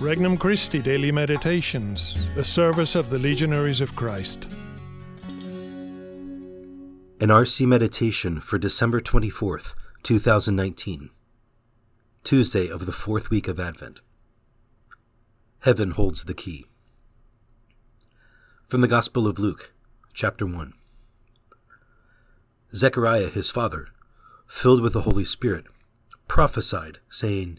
Regnum Christi Daily Meditations, the service of the Legionaries of Christ. An RC Meditation for December 24th, 2019. Tuesday of the fourth week of Advent. Heaven holds the key. From the Gospel of Luke, chapter 1. Zechariah his father, filled with the Holy Spirit, prophesied, saying,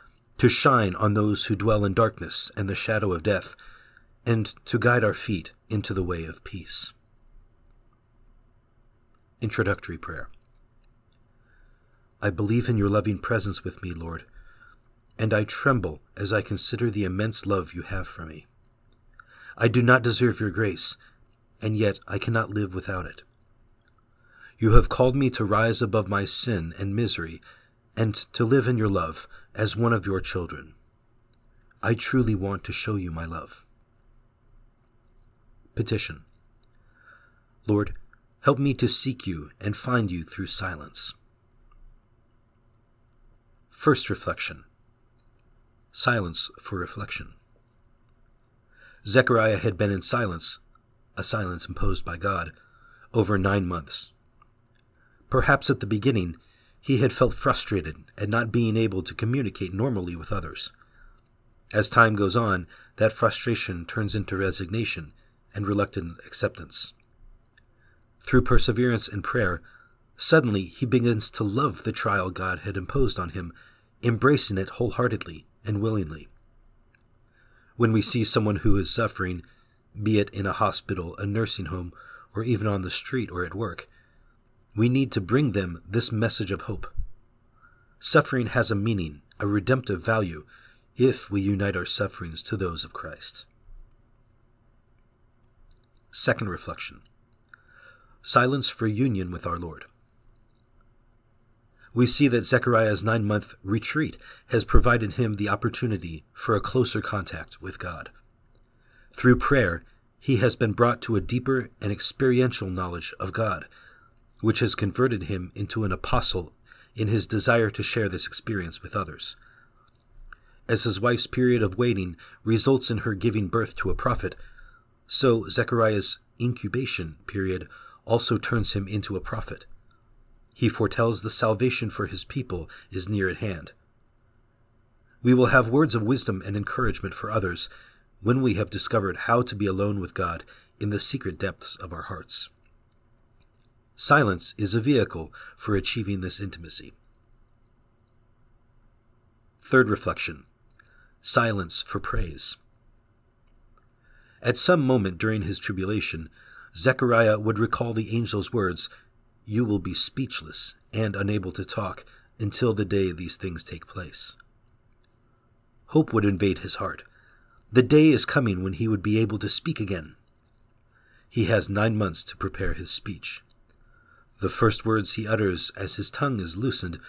to shine on those who dwell in darkness and the shadow of death, and to guide our feet into the way of peace. Introductory Prayer I believe in your loving presence with me, Lord, and I tremble as I consider the immense love you have for me. I do not deserve your grace, and yet I cannot live without it. You have called me to rise above my sin and misery and to live in your love as one of your children. I truly want to show you my love. Petition Lord, help me to seek you and find you through silence. First reflection Silence for reflection. Zechariah had been in silence, a silence imposed by God, over nine months. Perhaps at the beginning he had felt frustrated at not being able to communicate normally with others. As time goes on, that frustration turns into resignation and reluctant acceptance. Through perseverance and prayer, suddenly he begins to love the trial God had imposed on him, embracing it wholeheartedly and willingly. When we see someone who is suffering, be it in a hospital, a nursing home, or even on the street or at work, we need to bring them this message of hope. Suffering has a meaning, a redemptive value, if we unite our sufferings to those of Christ. Second reflection Silence for union with our Lord. We see that Zechariah's nine month retreat has provided him the opportunity for a closer contact with God. Through prayer, he has been brought to a deeper and experiential knowledge of God which has converted him into an apostle in his desire to share this experience with others. As his wife's period of waiting results in her giving birth to a prophet, so Zechariah's incubation period also turns him into a prophet. He foretells the salvation for his people is near at hand. We will have words of wisdom and encouragement for others when we have discovered how to be alone with God in the secret depths of our hearts. Silence is a vehicle for achieving this intimacy. Third reflection Silence for praise. At some moment during his tribulation, Zechariah would recall the angel's words, You will be speechless and unable to talk until the day these things take place. Hope would invade his heart. The day is coming when he would be able to speak again. He has nine months to prepare his speech. The first words he utters as his tongue is loosened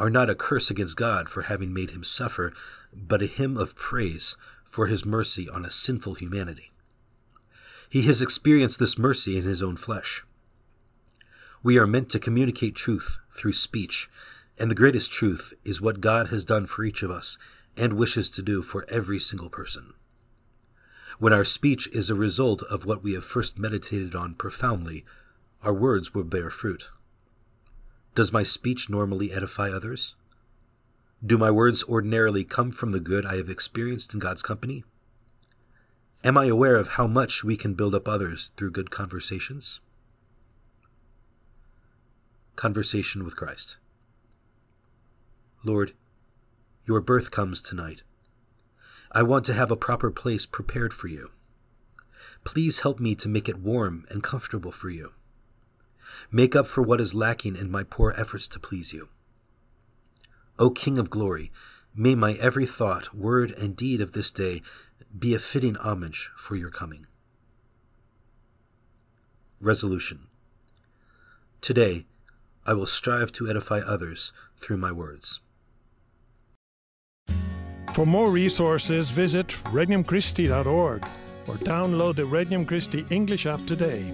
are not a curse against God for having made him suffer, but a hymn of praise for his mercy on a sinful humanity. He has experienced this mercy in his own flesh. We are meant to communicate truth through speech, and the greatest truth is what God has done for each of us and wishes to do for every single person. When our speech is a result of what we have first meditated on profoundly, our words will bear fruit. Does my speech normally edify others? Do my words ordinarily come from the good I have experienced in God's company? Am I aware of how much we can build up others through good conversations? Conversation with Christ. Lord, your birth comes tonight. I want to have a proper place prepared for you. Please help me to make it warm and comfortable for you. Make up for what is lacking in my poor efforts to please you. O King of glory, may my every thought, word, and deed of this day be a fitting homage for your coming. Resolution Today, I will strive to edify others through my words. For more resources, visit regnumchristi.org or download the Regnum Christi English app today.